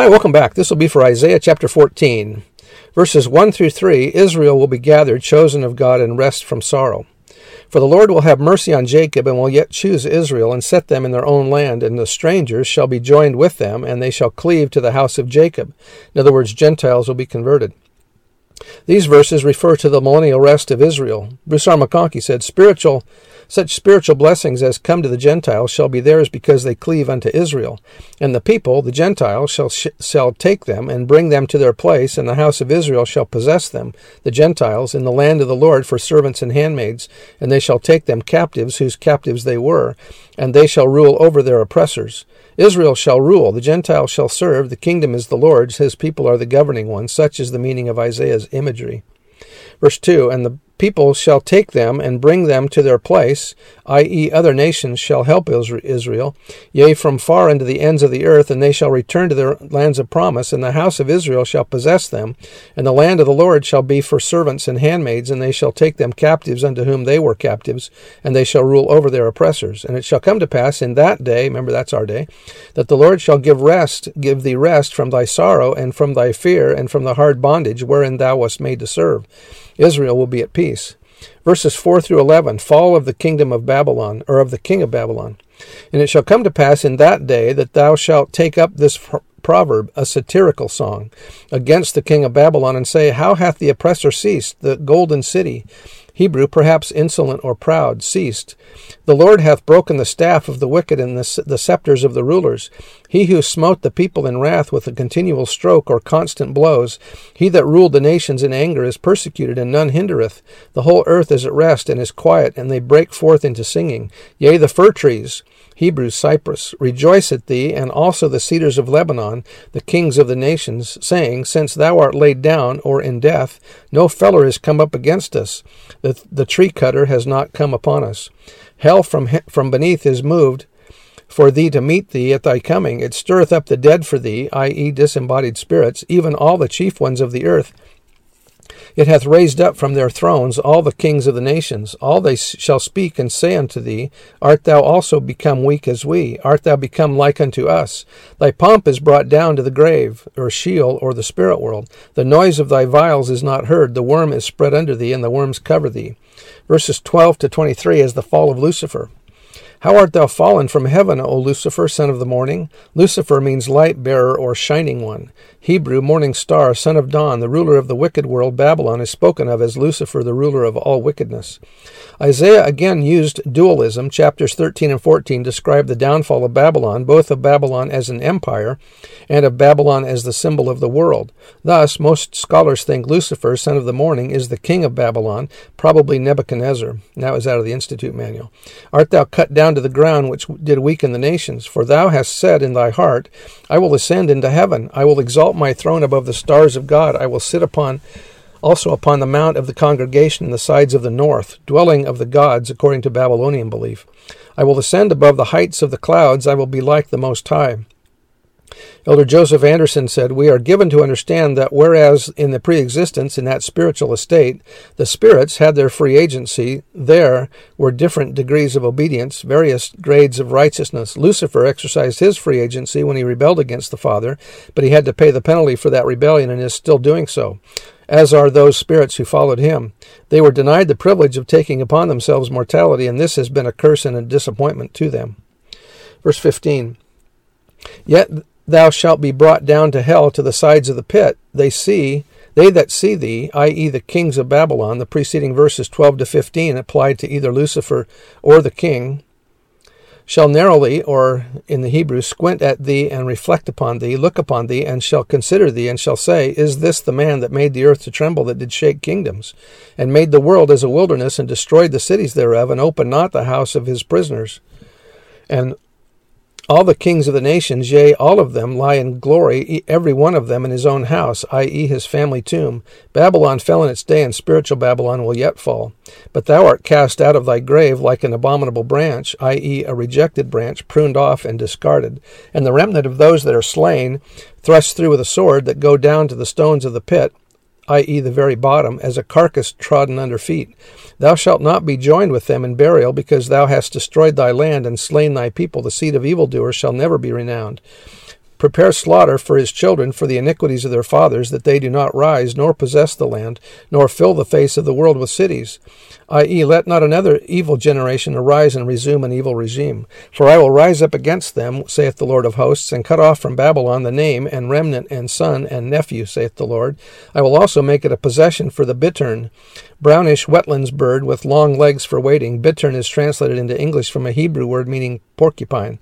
Hi, welcome back. This will be for Isaiah chapter 14. Verses 1 through 3 Israel will be gathered, chosen of God, and rest from sorrow. For the Lord will have mercy on Jacob, and will yet choose Israel, and set them in their own land, and the strangers shall be joined with them, and they shall cleave to the house of Jacob. In other words, Gentiles will be converted. These verses refer to the millennial rest of Israel. Bruce R. McConkie said, Spiritual such spiritual blessings as come to the Gentiles shall be theirs because they cleave unto Israel. And the people, the Gentiles, shall, sh- shall take them and bring them to their place, and the house of Israel shall possess them, the Gentiles, in the land of the Lord for servants and handmaids. And they shall take them captives, whose captives they were, and they shall rule over their oppressors. Israel shall rule, the Gentiles shall serve, the kingdom is the Lord's, his people are the governing ones. Such is the meaning of Isaiah's imagery. Verse 2 And the people shall take them and bring them to their place, i.e., other nations shall help Israel, yea, from far into the ends of the earth, and they shall return to their lands of promise, and the house of Israel shall possess them, and the land of the Lord shall be for servants and handmaids, and they shall take them captives unto whom they were captives, and they shall rule over their oppressors. And it shall come to pass in that day, remember that's our day, that the Lord shall give rest, give thee rest from thy sorrow, and from thy fear, and from the hard bondage wherein thou wast made to serve. Israel will be at peace. Verses 4 through 11 Fall of the kingdom of Babylon, or of the king of Babylon. And it shall come to pass in that day that thou shalt take up this proverb, a satirical song, against the king of Babylon, and say, How hath the oppressor ceased, the golden city? Hebrew, perhaps insolent or proud, ceased. The Lord hath broken the staff of the wicked and the, the scepters of the rulers. He who smote the people in wrath with a continual stroke or constant blows, he that ruled the nations in anger is persecuted, and none hindereth. The whole earth is at rest and is quiet, and they break forth into singing. Yea, the fir trees, Hebrew cypress, rejoice at thee, and also the cedars of Lebanon, the kings of the nations, saying, Since thou art laid down, or in death, no feller is come up against us. The, the tree cutter has not come upon us. Hell from, from beneath is moved for thee to meet thee at thy coming. It stirreth up the dead for thee, i.e., disembodied spirits, even all the chief ones of the earth. It hath raised up from their thrones all the kings of the nations. All they shall speak and say unto thee, Art thou also become weak as we? Art thou become like unto us? Thy pomp is brought down to the grave, or Sheol, or the spirit world. The noise of thy viols is not heard. The worm is spread under thee, and the worms cover thee. Verses 12 to 23 is the fall of Lucifer. How art thou fallen from heaven, O Lucifer, son of the morning? Lucifer means light bearer or shining one. Hebrew, morning star, son of dawn, the ruler of the wicked world, Babylon, is spoken of as Lucifer, the ruler of all wickedness. Isaiah again used dualism. Chapters 13 and 14 describe the downfall of Babylon, both of Babylon as an empire and of Babylon as the symbol of the world. Thus, most scholars think Lucifer, son of the morning, is the king of Babylon, probably Nebuchadnezzar. That was out of the Institute manual. Art thou cut down to the ground, which did weaken the nations? For thou hast said in thy heart, I will ascend into heaven. I will exalt my throne above the stars of God. I will sit upon also upon the mount of the congregation in the sides of the north, dwelling of the gods according to Babylonian belief. I will ascend above the heights of the clouds, I will be like the Most High. Elder Joseph Anderson said, We are given to understand that whereas in the pre existence, in that spiritual estate, the spirits had their free agency, there were different degrees of obedience, various grades of righteousness. Lucifer exercised his free agency when he rebelled against the Father, but he had to pay the penalty for that rebellion and is still doing so as are those spirits who followed him. They were denied the privilege of taking upon themselves mortality, and this has been a curse and a disappointment to them. Verse 15 Yet thou shalt be brought down to hell to the sides of the pit. They see, they that see thee, i.e., the kings of Babylon, the preceding verses 12 to 15 applied to either Lucifer or the king, shall narrowly, or in the Hebrew, squint at thee and reflect upon thee, look upon thee, and shall consider thee, and shall say, Is this the man that made the earth to tremble, that did shake kingdoms, and made the world as a wilderness, and destroyed the cities thereof, and opened not the house of his prisoners? And All the kings of the nations, yea, all of them, lie in glory, every one of them in his own house, i.e., his family tomb. Babylon fell in its day, and spiritual Babylon will yet fall. But thou art cast out of thy grave like an abominable branch, i.e., a rejected branch, pruned off and discarded. And the remnant of those that are slain, thrust through with a sword, that go down to the stones of the pit, i.e., the very bottom, as a carcass trodden under feet. Thou shalt not be joined with them in burial, because thou hast destroyed thy land and slain thy people. The seed of evildoers shall never be renowned. Prepare slaughter for his children for the iniquities of their fathers, that they do not rise, nor possess the land, nor fill the face of the world with cities. I.e., let not another evil generation arise and resume an evil regime. For I will rise up against them, saith the Lord of hosts, and cut off from Babylon the name, and remnant, and son, and nephew, saith the Lord. I will also make it a possession for the bittern, brownish wetlands bird with long legs for wading. Bittern is translated into English from a Hebrew word meaning porcupine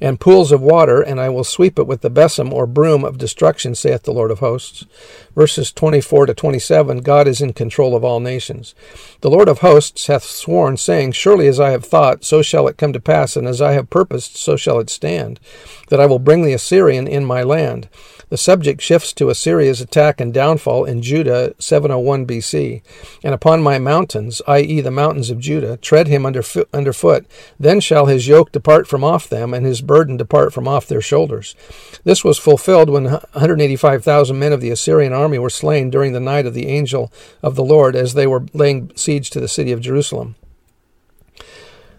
and pools of water, and I will sweep it with the besom or broom of destruction, saith the Lord of hosts. Verses 24 to 27 God is in control of all nations. The Lord of hosts hath sworn, saying, Surely as I have thought, so shall it come to pass, and as I have purposed, so shall it stand, that I will bring the Assyrian in my land. The subject shifts to Assyria's attack and downfall in Judah 701 BC. And upon my mountains, i.e., the mountains of Judah, tread him under underfoot. Then shall his yoke depart from off them, and his burden depart from off their shoulders. This was fulfilled when 185,000 men of the Assyrian army were slain during the night of the angel of the Lord as they were laying siege to the city of Jerusalem.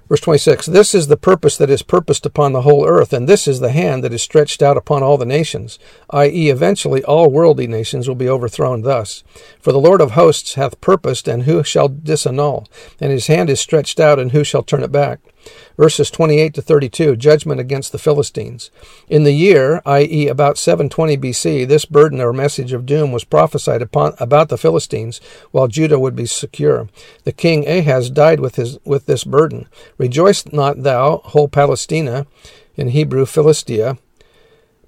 Verse 26 This is the purpose that is purposed upon the whole earth, and this is the hand that is stretched out upon all the nations, i.e., eventually all worldly nations will be overthrown thus. For the Lord of hosts hath purposed, and who shall disannul? And his hand is stretched out, and who shall turn it back? Verses 28 to 32, judgment against the Philistines. In the year, i.e., about 720 BC, this burden or message of doom was prophesied upon about the Philistines, while Judah would be secure. The king Ahaz died with his with this burden. Rejoice not thou, whole Palestina, in Hebrew Philistia,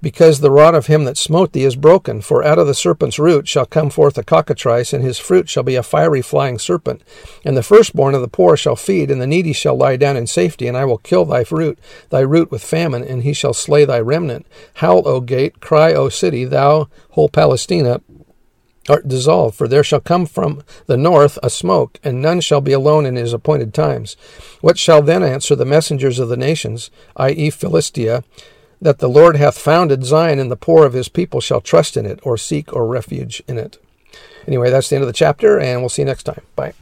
because the rod of him that smote thee is broken. For out of the serpent's root shall come forth a cockatrice, and his fruit shall be a fiery flying serpent. And the firstborn of the poor shall feed, and the needy shall lie down in safety. And I will kill thy root, thy root with famine, and he shall slay thy remnant. Howl, O gate, cry, O city, thou whole Palestina, art dissolved, for there shall come from the north a smoke, and none shall be alone in his appointed times. What shall then answer the messengers of the nations, i.e., Philistia? That the Lord hath founded Zion, and the poor of his people shall trust in it, or seek or refuge in it. Anyway, that's the end of the chapter, and we'll see you next time. Bye.